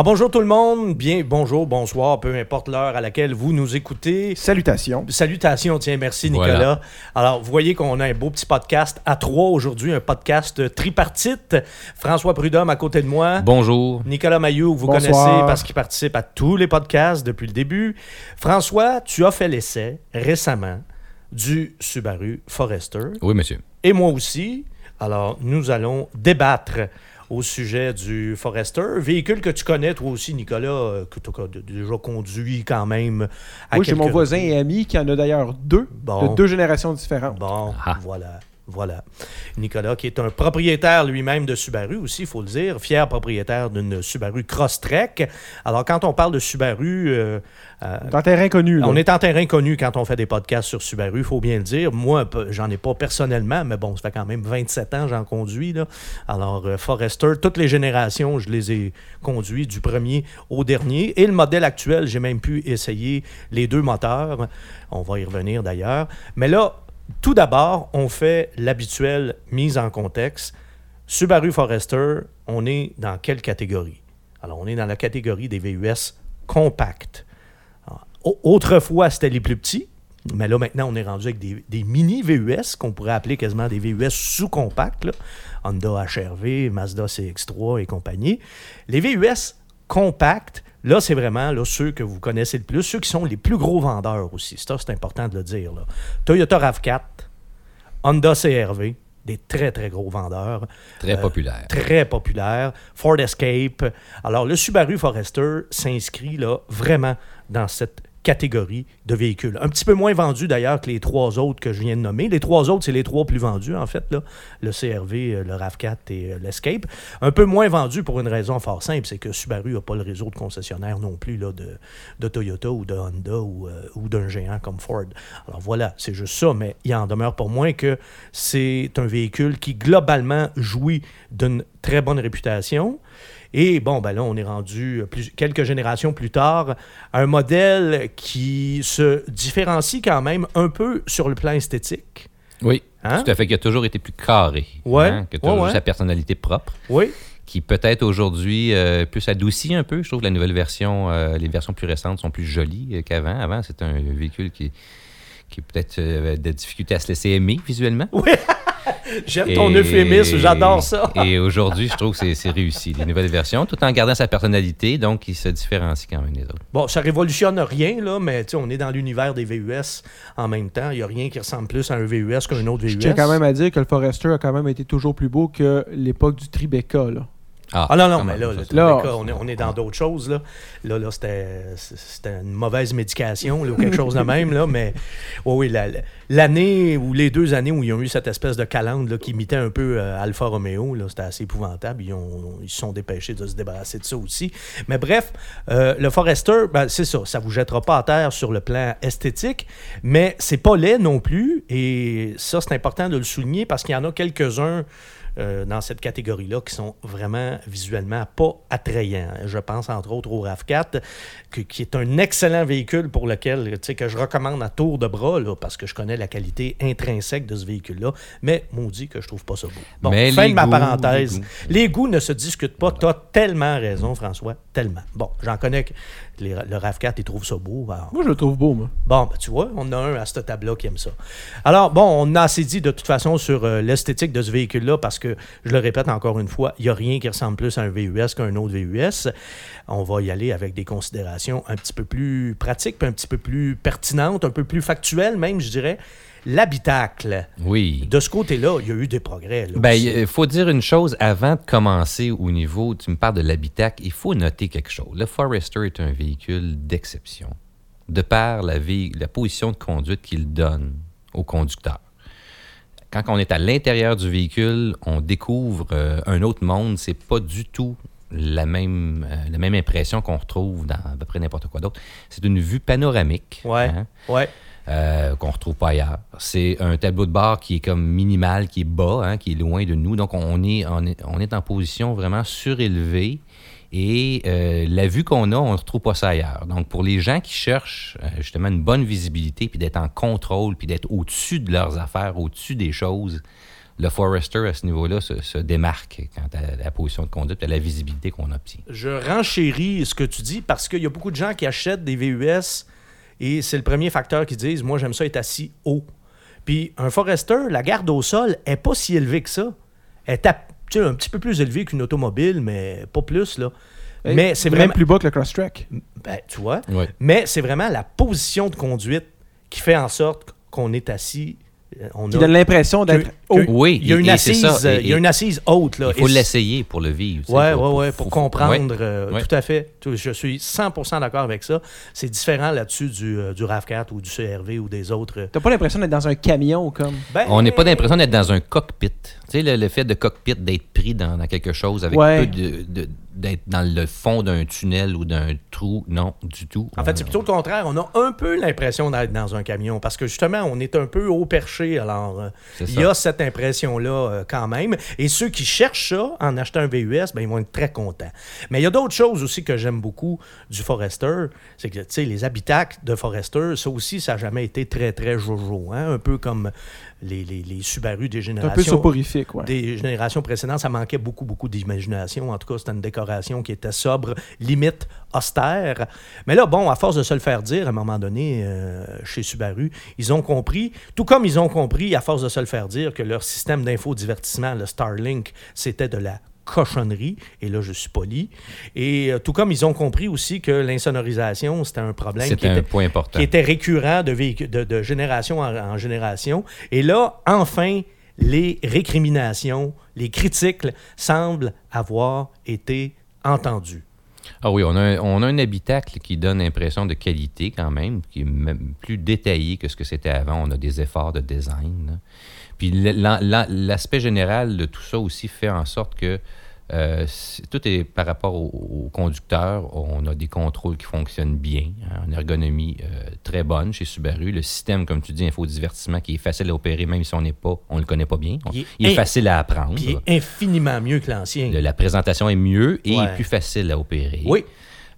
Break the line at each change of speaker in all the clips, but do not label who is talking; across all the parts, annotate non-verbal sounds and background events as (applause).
Ah, bonjour tout le monde, bien bonjour, bonsoir, peu importe l'heure à laquelle vous nous écoutez.
Salutations.
Salutations, tiens, merci Nicolas.
Voilà.
Alors, vous voyez qu'on a un beau petit podcast à trois aujourd'hui, un podcast tripartite. François Prudhomme à côté de moi.
Bonjour.
Nicolas Mayou, que vous
Bonsoir.
connaissez parce qu'il participe à tous les podcasts depuis le début. François, tu as fait l'essai récemment du Subaru Forester.
Oui, monsieur.
Et moi aussi. Alors, nous allons débattre au sujet du Forester, véhicule que tu connais toi aussi, Nicolas, euh, que tu as déjà conduit quand même. à
Moi, j'ai mon voisin et ami qui en a d'ailleurs deux,
Bon.
de deux générations différentes.
Bon,
Ah.
voilà. Voilà. Nicolas, qui est un propriétaire lui-même de Subaru aussi, il faut le dire, fier propriétaire d'une Subaru Crosstrek. Alors, quand on parle de Subaru, euh, euh,
Dans terrain connu. là.
on est en terrain connu quand on fait des podcasts sur Subaru, il faut bien le dire. Moi, j'en ai pas personnellement, mais bon, ça fait quand même 27 ans que j'en conduis. Là. Alors, euh, Forester, toutes les générations, je les ai conduits du premier au dernier. Et le modèle actuel, j'ai même pu essayer les deux moteurs. On va y revenir d'ailleurs. Mais là, tout d'abord, on fait l'habituelle mise en contexte. Subaru Forester, on est dans quelle catégorie? Alors, on est dans la catégorie des VUS compacts. Au- Autrefois, c'était les plus petits, mais là, maintenant, on est rendu avec des, des mini VUS qu'on pourrait appeler quasiment des VUS sous-compacts. Honda HRV, Mazda CX3 et compagnie. Les VUS compacts, là, c'est vraiment là, ceux que vous connaissez le plus, ceux qui sont les plus gros vendeurs aussi. Ça, c'est important de le dire. là. Toyota RAV4, Honda CRV, des très, très gros vendeurs.
Très
Euh,
populaire.
Très populaire. Ford Escape. Alors, le Subaru Forester s'inscrit là vraiment dans cette catégorie de véhicules. Un petit peu moins vendu d'ailleurs que les trois autres que je viens de nommer. Les trois autres, c'est les trois plus vendus en fait, le CRV, euh, le RAV4 et euh, l'Escape. Un peu moins vendu pour une raison fort simple, c'est que Subaru n'a pas le réseau de concessionnaires non plus de Toyota ou de Honda ou, euh, ou d'un géant comme Ford. Alors voilà, c'est juste ça, mais il en demeure pour moins que c'est un véhicule qui globalement jouit d'une très bonne réputation. Et bon, ben là, on est rendu plus- quelques générations plus tard à un modèle qui se différencie quand même un peu sur le plan esthétique.
Oui,
Hein?
tout à fait, qui a toujours été plus carré.
Ouais,
hein, qui a toujours
ouais.
sa personnalité propre,
Oui,
qui peut-être aujourd'hui euh, plus adoucie un peu. Je trouve que la nouvelle version, euh, les versions plus récentes sont plus jolies euh, qu'avant. Avant, c'était un véhicule qui, qui peut-être euh, avait des difficultés à se laisser aimer visuellement.
oui. (laughs) (laughs) J'aime ton euphémisme, j'adore ça. (laughs)
Et aujourd'hui, je trouve que c'est- réussi, les nouvelles versions, tout en gardant sa personnalité, donc il se différencie quand même des autres.
Bon, ça révolutionne rien, là, mais on est dans l'univers des VUS en même temps. Il n'y a rien qui ressemble plus à un VUS qu'un autre VUS.
Je tiens quand même à dire que le Forester a quand même été toujours plus beau que l'époque du Tribeca. Là.
Ah non, non,
quand
mais là,
c'est-
Là,
Tribeca, on est, on est dans d'autres choses. Là, là, là c'était, c'était une mauvaise médication là, ou quelque chose de (laughs) même. Là, mais oui, oui, la- la- l'année ou les deux années où ils ont eu cette espèce de calandre là, qui imitait un peu euh, Alfa Romeo, là, c'était assez épouvantable. Ils, ont, ils se sont dépêchés de se débarrasser de ça aussi. Mais bref, euh, le Forester, ben, c'est ça. Ça vous jettera pas à terre sur le plan esthétique, mais c'est pas laid non plus. Et ça, c'est important de le souligner parce qu'il y en a quelques-uns euh, dans cette catégorie-là qui sont vraiment visuellement pas attrayants. Je pense entre autres au RAV4, que- qui est un excellent véhicule pour lequel, tu sais, que je recommande à tour de bras, là, parce que je connais la qualité intrinsèque de ce véhicule-là, mais maudit que je trouve pas ça beau. Bon,
Mais
fin de ma
goûts,
parenthèse.
les goûts.
Les goûts ne se discutent pas. Tu as tellement raison, François, tellement. Bon, j'en connais que les- le RAV4, ils trouvent ça beau. Alors,
Moi, je le trouve beau, moi.
Bon, ben, tu vois, on a un à cette table-là qui aime ça. Alors, bon, on a assez dit de toute façon sur euh, l'esthétique de ce véhicule-là parce que, je le répète encore une fois, il n'y a rien qui ressemble plus à un VUS qu'un autre VUS. On va y aller avec des considérations un petit peu plus pratiques, puis un petit peu plus pertinentes, un peu plus factuelles même, je dirais. L'habitacle.
Oui.
De ce côté-là, il y a eu des progrès. là,
Ben, il faut dire une chose avant de commencer au niveau, tu me parles de l'habitacle, il faut noter quelque chose. Le Forester est un véhicule d'exception, de par la position de conduite qu'il donne au conducteur. Quand on est à l'intérieur du véhicule, on découvre euh, un autre monde. C'est pas du tout la même, euh, la même impression qu'on retrouve dans à peu près n'importe quoi d'autre. C'est une vue panoramique.
Ouais,
hein,
ouais.
euh, qu'on retrouve pas ailleurs. C'est un tableau de bord qui est comme minimal, qui est bas, hein, qui est loin de nous. Donc, on est, on est, on est en position vraiment surélevée. Et euh, la vue qu'on a, on ne retrouve pas ça ailleurs. Donc, pour les gens qui cherchent euh, justement une bonne visibilité, puis d'être en contrôle, puis d'être au-dessus de leurs affaires, au-dessus des choses, le Forester, à ce niveau-là, se, démarque quant à la position de conduite et à la visibilité qu'on obtient.
Je renchéris ce que tu dis parce qu'il y a beaucoup de gens qui achètent des VUS et c'est le premier facteur qu'ils disent Moi, j'aime ça être assis haut. Puis un Forester, la garde au sol est pas si élevée que ça. Elle est à- tu sais, un petit peu plus élevée qu'une automobile, mais pas plus. là. Mais c'est
même
vraiment.
plus bas que le Crosstrek.
Ben, tu vois.
Ouais.
Mais c'est vraiment la position de conduite qui fait en sorte qu'on est assis. On
Qui
a-
donne l'impression d'être
que-
haut.
Oui,
il y a une assise,
ça.
euh,
Et-
il y a une assise haute. Là,
Il faut l'essayer pour le vivre. tu
ouais,
faut-
ouais, pour
faut-
comprendre. euh,
Ouais.
Tout à fait. Tout- Je suis 100% d'accord avec ça. C'est différent là-dessus du, euh, du RAV4 ou du CRV ou des autres. euh,
T'as pas l'impression d'être dans un camion comme?
Ben,
On n'est pas l'impression d'être dans un cockpit. Tu sais, le, le fait de cockpit, d'être pris dans, dans quelque chose avec
Ouais.
peu de, de- d'être dans le fond d'un tunnel ou d'un trou, non, du tout.
En fait, c'est plutôt le contraire. On a un peu l'impression d'être dans un camion parce que justement, on est un peu haut perché. Alors, euh, il y a cette impression-là euh, quand même. Et ceux qui cherchent ça en achetant un VUS, ben, ils vont être très contents. Mais il y a d'autres choses aussi que j'aime beaucoup du Forester. C'est que, tu sais, les habitacles de Forester, ça aussi, ça n'a jamais été très, très jojo. hein. Un peu comme les, les, les Subaru des
un
générations.
peu soporifique, ouais.
des générations précédentes, ça manquait beaucoup, beaucoup d'imagination. En tout cas, c'était une décoration qui était sobre, limite austère. Mais là, bon, à force de se le faire dire, à un moment donné, euh, chez Subaru, ils ont compris, tout comme ils ont compris, à force de se le faire dire, que leur système d'infodivertissement, le Starlink, c'était de la cochonnerie, et là je suis poli, et euh, tout comme ils ont compris aussi que l'insonorisation, c'était un problème qui
un
était,
point important.
qui était récurrent de, de génération en, en génération. Et là, enfin, les récriminations, les critiques semblent avoir été entendues.
Ah oui, on a, un, habitacle qui donne l'impression de qualité quand même, qui est même plus détaillé que ce que c'était avant. On a des efforts de design. Puis la- la- l'aspect général de tout ça aussi fait en sorte que euh, tout est par rapport au, au conducteur. On a des contrôles qui fonctionnent bien, hein, une ergonomie euh, très bonne chez Subaru. Le système, comme tu dis, infodivertissement qui est facile à opérer, même si on n'est pas, on le connaît pas bien. On-
Il est
il est
in-
facile à apprendre.
Il est infiniment mieux que l'ancien.
La présentation est mieux et
Ouais.
plus facile à opérer.
Oui,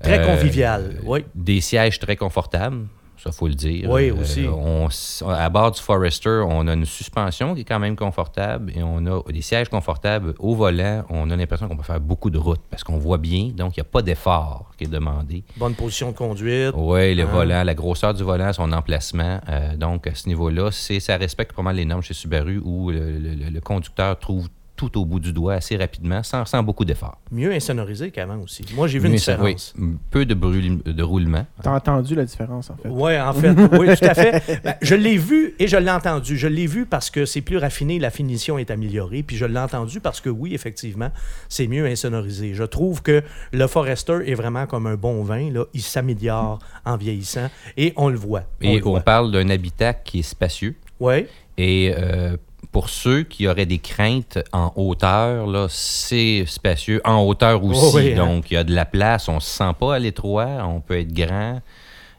très
Euh,
convivial. Oui.
Des sièges très confortables, ça faut le dire.
Oui,
Euh,
aussi.
on à bord du Forester, on a une suspension qui est quand même confortable et on a des sièges confortables au volant. On a l'impression qu'on peut faire beaucoup de route parce qu'on voit bien, donc il n'y a pas d'effort qui est demandé.
Bonne position de conduite.
Oui, le
Ah.
volant, la grosseur du volant, son emplacement. euh, donc, à ce niveau-là, c'est, ça respecte pas mal les normes chez Subaru où le, le- le- le conducteur trouve tout au bout du doigt assez rapidement, sans, sans beaucoup d'effort.
Mieux insonorisé qu'avant aussi. Moi, j'ai vu une
Mais ça-
différence.
oui, peu de, brûl- de roulement.
T'as entendu la différence, en fait?
Oui, en fait, oui, tout à fait. (laughs) Ben, je l'ai vu et je l'ai entendu. Je l'ai vu parce que c'est plus raffiné, la finition est améliorée. Puis je l'ai entendu parce que oui, effectivement, c'est mieux insonorisé. Je trouve que le Forester est vraiment comme un bon vin. Là. Il s'améliore en vieillissant et on le voit. On
Et
le
on
voit.
parle d'un habitat qui est spacieux.
Oui,
Et euh, pour ceux qui auraient des craintes en hauteur, là, c'est spacieux. En hauteur aussi.
Oh oui, hein.
Donc, il y a de la place. On ne se sent pas à l'étroit. On peut être grand.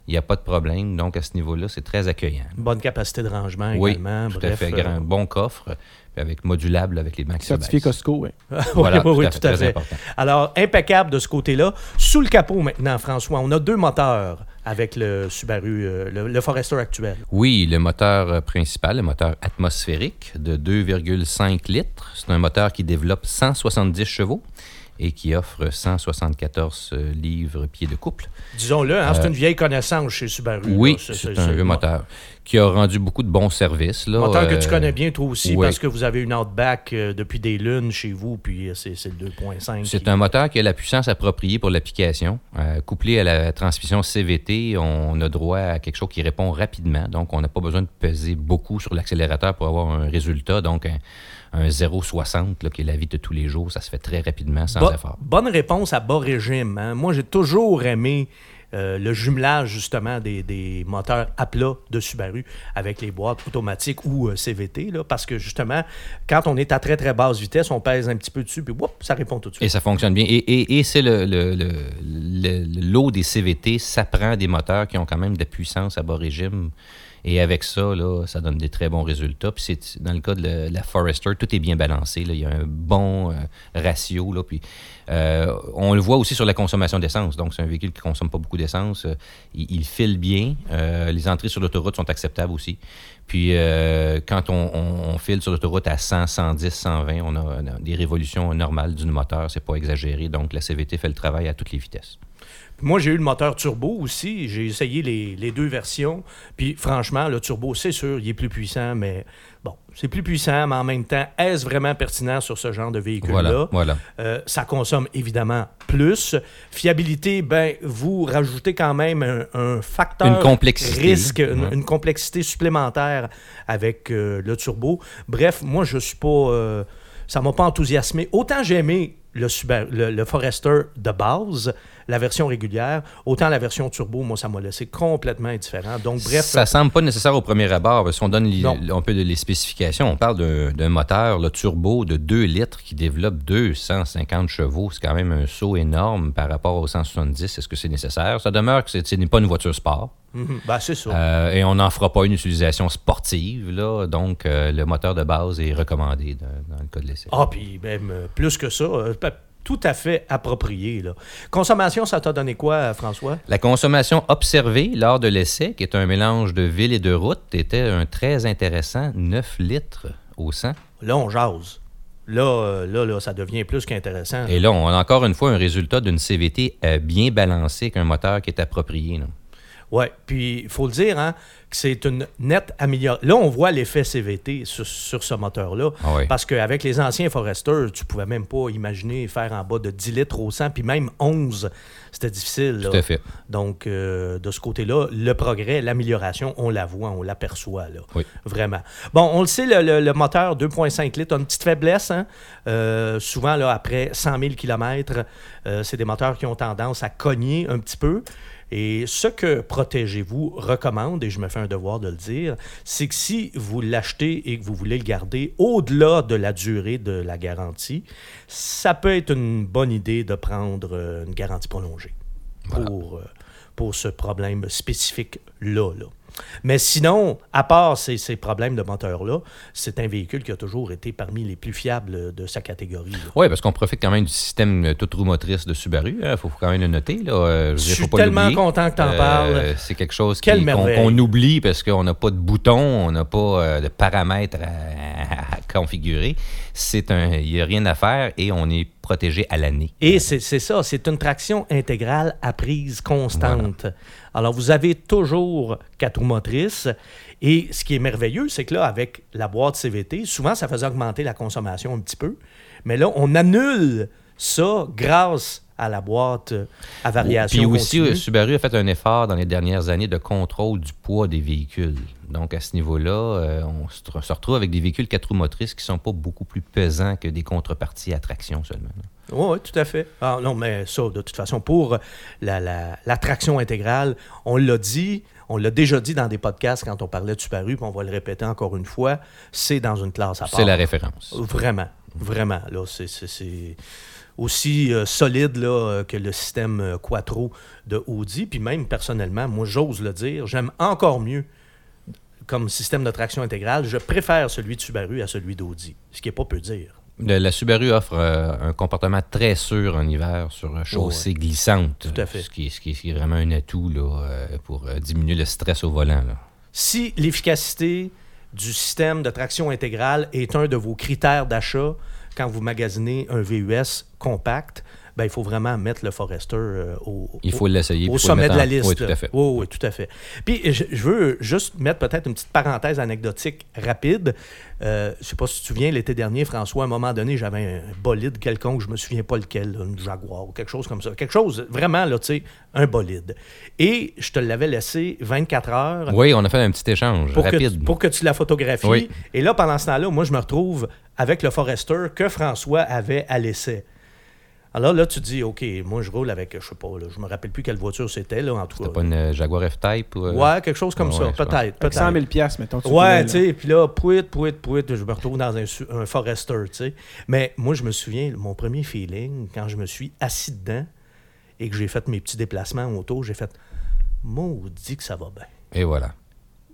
Il n'y a pas de problème. Donc, à ce niveau-là, c'est très accueillant.
bonne capacité de rangement
Oui,
également.
tout
Bref,
à fait.
euh,
Grand, bon coffre. Puis avec modulable avec les se
Certifié. Costco, oui. (laughs)
Voilà, (laughs)
oui, oui,
tout à fait, très
fait.
important.
Alors, impeccable de ce côté-là. Sous le capot maintenant, François, on a deux moteurs avec le Subaru, euh, le, le Forester actuel.
Oui, le moteur euh, principal, le moteur atmosphérique de 2,5 litres. C'est un moteur qui développe 170 chevaux et qui offre 174 euh, livres pieds de couple.
Disons-le, hein, c'est
Euh,
une vieille connaissance chez Subaru.
Oui, c'est un vieux moteur qui a rendu beaucoup de bons services. Là,
Moteur que
Euh,
tu connais bien, toi aussi,
oui.
parce que vous avez une Outback euh, depuis des lunes chez vous, puis euh, c'est le 2.5.
C'est
qui-
un moteur qui a la puissance appropriée pour l'application. Euh, couplé à la transmission CVT, on a droit à quelque chose qui répond rapidement. Donc, on n'a pas besoin de peser beaucoup sur l'accélérateur pour avoir un résultat. Donc, un, un 0,60, là, qui est la vie de tous les jours, ça se fait très rapidement, sans
Bo-
effort.
Bonne réponse à bas régime. hein. Moi, j'ai toujours aimé euh, le jumelage, justement, des, des moteurs à plat de Subaru avec les boîtes automatiques ou euh, CVT, là, parce que, justement, quand on est à très, très basse vitesse, on pèse un petit peu dessus, puis whoop, ça répond tout de
Et
suite.
ça fonctionne bien. Et, et- et c'est le- le- le lot des CVT, ça prend des moteurs qui ont quand même de la puissance à bas régime Et avec ça, là, ça donne des très bons résultats. Puis c'est dans le cas de la, Forester, tout est bien balancé. Là. Il y a un bon euh, ratio. Là, puis, euh, on le voit aussi sur la consommation d'essence. Donc, c'est un véhicule qui ne consomme pas beaucoup d'essence. Euh, il, il file bien. Les entrées sur l'autoroute sont acceptables aussi. Puis, quand on, on- file sur l'autoroute à 100, 110, 120, on a, on a des révolutions normales du moteur. C'est pas exagéré. Donc, la CVT fait le travail à toutes les vitesses.
Moi, j'ai eu le moteur turbo aussi. J'ai essayé les, les deux versions. Puis, franchement, le turbo, c'est sûr, il est plus puissant, mais bon, c'est plus puissant, mais en même temps, est-ce vraiment pertinent sur ce genre de véhicule-là?
Voilà. voilà.
Euh, ça consomme évidemment plus. Fiabilité, ben, vous rajoutez quand même un, un facteur
Une complexité.
risque, une,
Ouais.
une complexité supplémentaire avec euh, le turbo. Bref, moi, je suis pas. euh, ça m'a pas enthousiasmé. Autant j'ai aimé le, Subaru- le, le Forester de base, la version régulière, autant la version turbo, moi, ça m'a laissé complètement indifférent. Donc, bref.
ça semble pas nécessaire au premier abord. parce qu'on donne les- un peu de les spécifications. On parle d'un- moteur le turbo de 2 litres qui développe 250 chevaux. C'est quand même un saut énorme par rapport au 170. Est-ce que c'est nécessaire? Ça demeure que c'est- ce n'est pas une voiture sport.
Mhm. Ben, c'est ça.
Euh, et on n'en fera pas une utilisation sportive. Là, donc, euh, le moteur de base est recommandé dans, dans le cas de l'essai.
Ah, puis même euh, plus que ça, tout à fait approprié. Là. Consommation, ça t'a donné quoi, euh, François?
La consommation observée lors de l'essai, qui est un mélange de ville et de route, était un très intéressant 9 litres au 100.
Là, on jase. Là, euh, là, là, ça devient plus qu'intéressant.
Et là, on a encore une fois un résultat d'une CVT euh, bien balancée avec un moteur qui est approprié. là.
Oui, puis il faut le dire, hein, que c'est une nette amélioration. Là, on voit l'effet CVT sur, sur ce moteur-là.
Ah oui.
Parce qu'avec les anciens Forester, tu pouvais même pas imaginer faire en bas de 10 litres au 100, puis même 11, c'était difficile. là.
Tout à fait.
Donc, euh, de ce côté-là, le progrès, l'amélioration, on la voit, on l'aperçoit, là.
Oui.
Vraiment. Bon, on le sait, le, le- le moteur 2.5 litres a une petite faiblesse. hein. Euh, souvent, là, après 100 000 km, c'est des moteurs qui ont tendance à cogner un petit peu. Et ce que Protégez-vous recommande, et je me fais un devoir de le dire, c'est que si vous l'achetez et que vous voulez le garder au-delà de la durée de la garantie, ça peut être une bonne idée de prendre euh, une garantie prolongée
Voilà.
pour, euh, pour ce problème spécifique-là. là. Mais sinon, à part ces, ces problèmes de moteur-là, c'est un véhicule qui a toujours été parmi les plus fiables de sa catégorie.
Oui, parce qu'on profite quand même du système euh, toute roue motrice de Subaru. Il faut quand même le noter. Là. Euh,
Je
dire,
suis
pas
tellement content que tu en
Euh,
parles.
C'est quelque chose qu'on oublie parce qu'on n'a pas de bouton, on n'a pas de paramètres à, à configurer. C'est un, il n'y a rien à faire et on est protégé à l'année.
Et c'est c'est ça, c'est une traction intégrale à prise constante. Alors, vous avez toujours quatre roues motrices. Et ce qui est merveilleux, c'est que là, avec la boîte CVT, souvent, ça faisait augmenter la consommation un petit peu. Mais là, on annule ça grâce à la boite euh, à variation
Puis aussi,
continue.
Subaru a fait un effort dans les dernières années de contrôle du poids des véhicules. Donc, à ce niveau-là, euh, on se tr- se retrouve avec des véhicules quatre roues motrices qui sont pas beaucoup plus pesants que des contreparties à traction seulement.
Oui, tout à fait. Ah, non, mais ça, de toute façon, pour la, la- la traction intégrale, on l'a dit, on l'a déjà dit dans des podcasts quand on parlait de Subaru, puis on va le répéter encore une fois, c'est dans une classe à part.
C'est la référence.
Vraiment, vraiment. Là, c'est aussi euh, solide là, euh, que le système euh, Quattro de Audi. Puis même personnellement, moi, j'ose le dire, j'aime encore mieux comme système de traction intégrale. Je préfère celui de Subaru à celui d'Audi, ce qui n'est pas peu dire.
Le- la Subaru offre euh, un comportement très sûr en hiver sur euh, chaussée glissante.
Tout à fait.
Ce qui, est- ce qui est- ce qui est vraiment un atout là, euh, pour diminuer le stress au volant. là.
Si l'efficacité du système de traction intégrale est un de vos critères d'achat quand vous magasinez un VUS compact, ben, il faut vraiment mettre le Forester euh, au,
Il
au-
faut l'essayer.
au sommet de la
en-
liste.
Oui, tout à fait.
Oui, oui, tout à fait. Puis je, je veux juste mettre peut-être une petite parenthèse anecdotique rapide. Euh, je sais pas si tu te souviens, l'été dernier, François, à un moment donné, j'avais un bolide quelconque, je me souviens pas lequel, là, une Jaguar ou quelque chose comme ça. Quelque chose, vraiment, là, tu sais, un bolide. Et je te l'avais laissé 24 heures
Oui, on a fait un petit échange
pour que,
rapide.
tu- pour que tu la photographies.
Oui.
Et là, pendant ce temps-là, moi, je me retrouve avec le Forester que François avait à l'essai. Alors là, tu te dis, OK, moi, je roule avec, je sais pas, là, je me rappelle plus quelle voiture c'était, là, en tout
C'était
cas.
pas une euh, Jaguar F-Type? ou, euh?
Ouais, quelque chose comme
Ouais,
ça,
ouais,
peut-être. Peut-être.
100 000 piastres, mettons. tu
Ouais, tu sais, puis là, pouit, pouit, pouit, je me retrouve dans un Forester, tu sais. Mais moi, je me souviens, mon premier feeling, quand je me suis assis dedans et que j'ai fait mes petits déplacements en auto, j'ai fait, maudit que ça va bien.
Et voilà.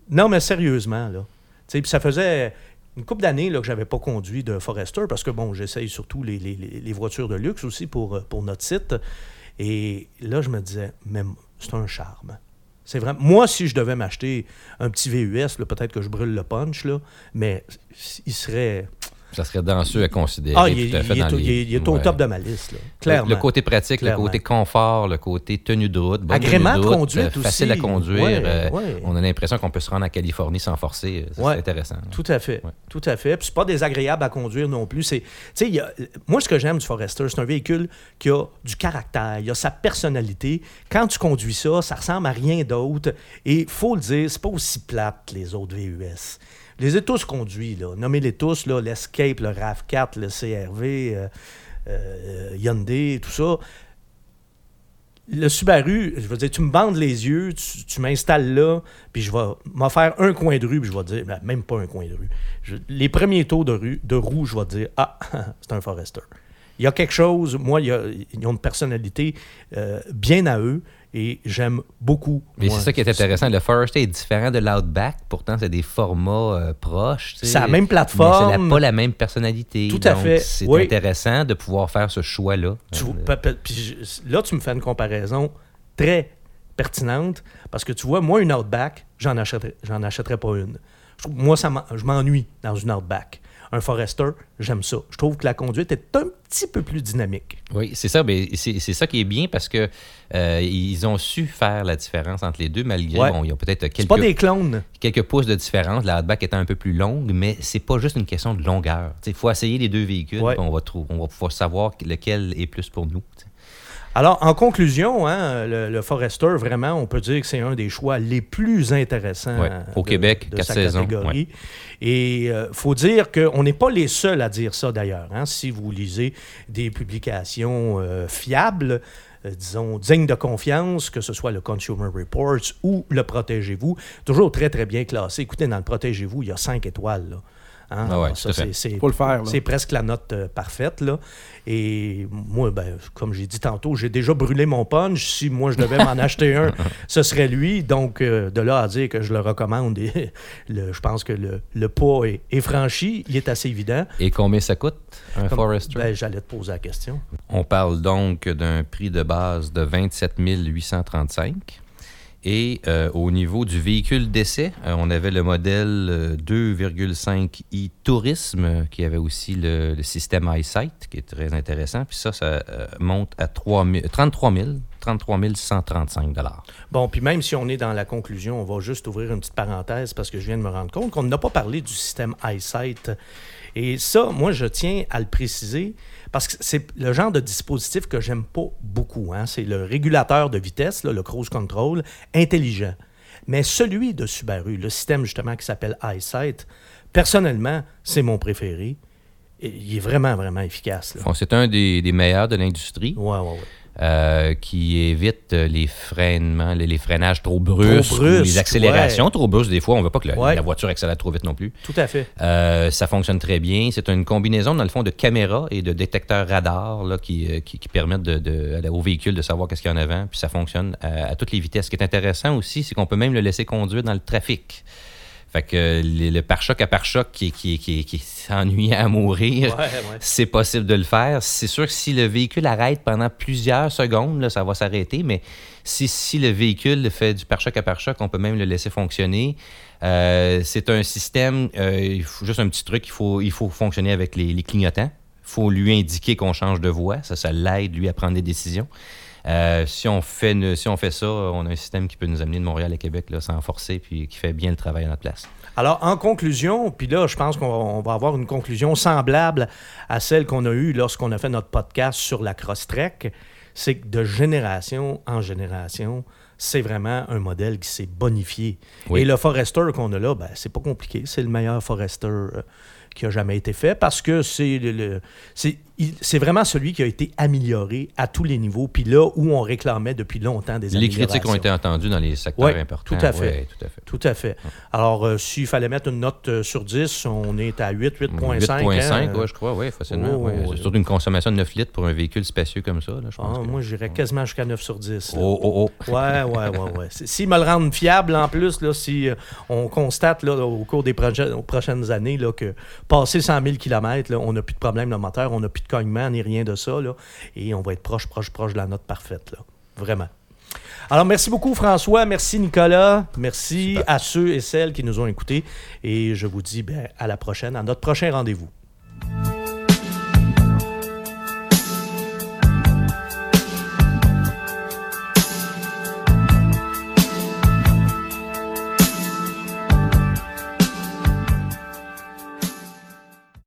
Non, mais sérieusement, là. Tu sais, puis ça faisait une couple d'années que j'avais pas conduit de Forester parce que, bon, j'essaye surtout les, voitures de luxe aussi pour, euh, pour notre site. Et là, je me disais, même, c'est un charme. C'est vrai. Moi, si je devais m'acheter un petit VUS, peut-être que je brûle le punch, là, mais il serait.
Ça serait dans ceux à considérer.
Ah, il,
tout à fait
il
dans les-
il est- il est au
ouais.
top de ma liste, là. Clairement.
Le côté pratique,
Clairement.
le côté confort, le côté tenue de route, bonne
Agrément
tenue
de
route,
conduite
euh, facile à conduire.
Ouais,
euh,
ouais.
On a l'impression qu'on peut se rendre en Californie sans forcer.
Ouais.
C'est intéressant.
Tout à fait. Tout à fait. Puis c'est pas désagréable à conduire non plus. C'est, il a- moi, ce que j'aime du Forester, c'est un véhicule qui a du caractère, il a sa personnalité. Quand tu conduis ça, ça ressemble à rien d'autre. Et faut le dire, c'est pas aussi plate que les autres VUS. Les ai tous conduits. Nommez-les tous, l'Escape, le RAV4, le CRV, euh, euh, Hyundai, tout ça. Le Subaru, je veux dire, tu me bandes les yeux, tu, m'installes là, puis je vais m'en faire un coin de rue, puis je vais dire, ben, même pas un coin de rue. Les premiers taux de, rue, de roue, je vais dire, ah, (laughs) c'est un Forester. Il y a quelque chose, moi, il y a- ils ont une personnalité euh, bien à eux, et j'aime beaucoup.
Mais c'est ça qui est intéressant. Le Forester est différent de l'Outback. Pourtant, c'est des formats euh, proches.
C'est la même
Mais
plateforme.
c'est la- pas la même personnalité.
Tout à
Donc,
fait,
C'est
oui.
intéressant de pouvoir faire ce choix-là. Euh,
là, tu me fais une comparaison très pertinente parce que tu vois, moi, une Outback, j'en achèterais, j'en achèterais pas une. Moi, ça je m'ennuie dans une Outback. Un Forester, j'aime ça. Je trouve que la conduite est un petit peu plus dynamique.
Oui, c'est ça. Mais c'est ça qui est bien parce que euh, ils ont su faire la différence entre les deux, malgré
Ouais.
bon, ils ont peut-être quelques,
pas des clones.
quelques pouces de différence. La Outback étant un peu plus longue, mais c'est pas juste une question de longueur. Il faut essayer les deux véhicules,
Ouais.
on va trouver, on va pouvoir savoir lequel est plus pour nous.
Alors, en conclusion, hein, le, le Forester, vraiment, on peut dire que c'est un des choix les plus intéressants
Ouais, au
de-
Québec,
de
quatre
sa
saisons,
catégorie. Et il faut dire qu'on n'est pas les seuls à dire ça, d'ailleurs. hein. Si vous lisez des publications euh, fiables, euh, disons, dignes de confiance, que ce soit le Consumer Reports ou le Protégez-vous, toujours très, très bien classé. Écoutez, dans le Protégez-vous, il y a cinq étoiles. Là. Hein?
Ah ouais, fait.
c'est- c'est-
Faut le faire. là.
c'est presque la note euh, parfaite, là. Et moi, ben, comme j'ai dit tantôt, j'ai déjà brûlé mon punch. Si moi, je devais m'en (laughs) acheter un, ce serait lui. Donc, euh, de là à dire que je le recommande, et (laughs) le- je pense que le, le pas est, est franchi. Il est assez évident.
Et combien ça coûte, un
Comme-
Forester?
Ben, J'allais te poser la question.
On parle donc d'un prix de base de 27 835. Et euh, au niveau du véhicule d'essai, euh, on avait le modèle euh, 2,5i Tourisme euh, qui avait aussi le, système EyeSight qui est très intéressant. Puis ça, ça monte à 3 000 33 000, 33 135 dollars.
Bon, puis même si on est dans la conclusion, on va juste ouvrir une petite parenthèse parce que je viens de me rendre compte qu'on n'a pas parlé du système EyeSight. Et ça, moi, je tiens à le préciser parce que c'est le genre de dispositif que j'aime pas beaucoup. hein. C'est le régulateur de vitesse, là, le cruise control, intelligent. Mais celui de Subaru, le système justement qui s'appelle EyeSight, personnellement, c'est mon préféré. Il est vraiment, vraiment efficace.
Bon, c'est un des, des meilleurs de l'industrie.
Ouais, ouais, ouais.
Euh, qui évite euh, les freinements, les, les freinages trop brusques, les accélérations trop brusques. Des fois, on veut pas que la,
Ouais.
la voiture accélère trop vite non plus.
Tout à fait.
Euh, ça fonctionne très bien. C'est une combinaison, dans le fond, de caméras et de détecteurs radars là, qui, euh, qui, qui permettent de, de- au véhicule de savoir qu'est-ce qu'il y a en avant. Puis ça fonctionne à, à toutes les vitesses. Ce qui est intéressant aussi, c'est qu'on peut même le laisser conduire dans le trafic. Fait que le, le pare-choc à pare-choc qui, qui, qui, qui s'ennuyait à mourir,
Ouais, ouais.
c'est possible de le faire. C'est sûr que si le véhicule arrête pendant plusieurs secondes, là, ça va s'arrêter, mais si, si le véhicule fait du pare-choc à pare-choc, on peut même le laisser fonctionner. Euh, c'est un système, euh, juste un petit truc, il faut, il faut fonctionner avec les, les clignotants. Il faut lui indiquer qu'on change de voie. Ça, ça l'aide, lui, à prendre des décisions. Euh, si, on fait, si on fait ça, on a un système qui peut nous amener de Montréal à Québec là, sans forcer, puis qui fait bien le travail à notre place.
Alors, en conclusion, puis là, je pense qu'on on va avoir une conclusion semblable à celle qu'on a eue lorsqu'on a fait notre podcast sur la Crosstrek, c'est que de génération en génération, c'est vraiment un modèle qui s'est bonifié.
Oui.
Et le Forester qu'on a là, ben, c'est pas compliqué. C'est le meilleur Forester euh, qui a jamais été fait parce que c'est le, le- c'est il- c'est vraiment celui qui a été amélioré à tous les niveaux. Puis là où on réclamait depuis longtemps des
Les critiques ont
améliorations.
été entendues dans les secteurs
Ouais,
importants.
tout à fait.
Ouais, tout à fait.
Tout à fait. Alors, euh, s'il fallait mettre une note euh, sur 10, on est à 8, 8.5.
8.5,
hein.
ouais, je crois, oui, facilement.
Oh,
ouais. surtout une consommation de 9 litres pour un véhicule spacieux comme ça. Là, je pense
Ah,
que-
Moi, j'irais quasiment jusqu'à 9 sur 10. là.
Oh, oh, oh.
Ouais, ouais, ouais, (laughs) S'ils me le rendent fiable, en plus, là, si euh, on constate là, au cours des prochaines années là, que passer 100 000 km, là, on n'a plus de problème de moteur, on n'a plus de cognement ni rien de ça. Là, et on va être proche, proche, proche de la note parfaite. Là. Vraiment. Alors, merci beaucoup, François. Merci, Nicolas. Merci
Super.
à ceux et celles qui nous ont écoutés. Et je vous dis ben, à la prochaine, à notre prochain rendez-vous.